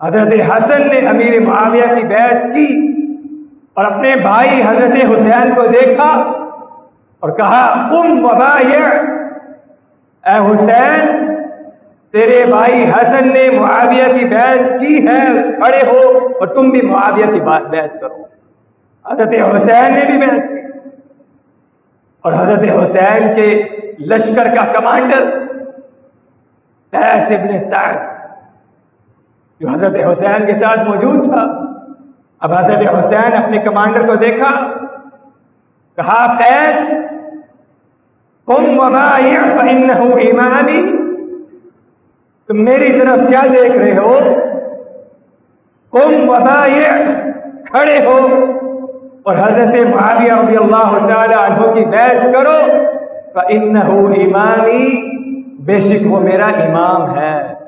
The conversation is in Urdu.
حضرت حسن نے امیر معاویہ کی بیعت کی اور اپنے بھائی حضرت حسین کو دیکھا اور کہا کم وبا اے حسین، تیرے بھائی حسن نے معاویہ کی بیعت کی ہے، کھڑے ہو اور تم بھی معاویہ کی بیعت کرو۔ حضرت حسین نے بھی بیعت کی اور حضرت حسین کے لشکر کا کمانڈر قیس ابن سعد جو حضرت حسین کے ساتھ موجود تھا۔ اب حضرت حسین اپنے کمانڈر کو دیکھا۔ کہا قیس کم وبائع فإنه ایمانی۔ تم میری طرف کیا دیکھ رہے ہو؟ کم وبائع کھڑے ہو۔ اور حضرت معاویہ رضی اللہ تعالی عنہ کی بیعت کرو۔ فإنه ایمانی، بے شک وہ میرا امام ہے۔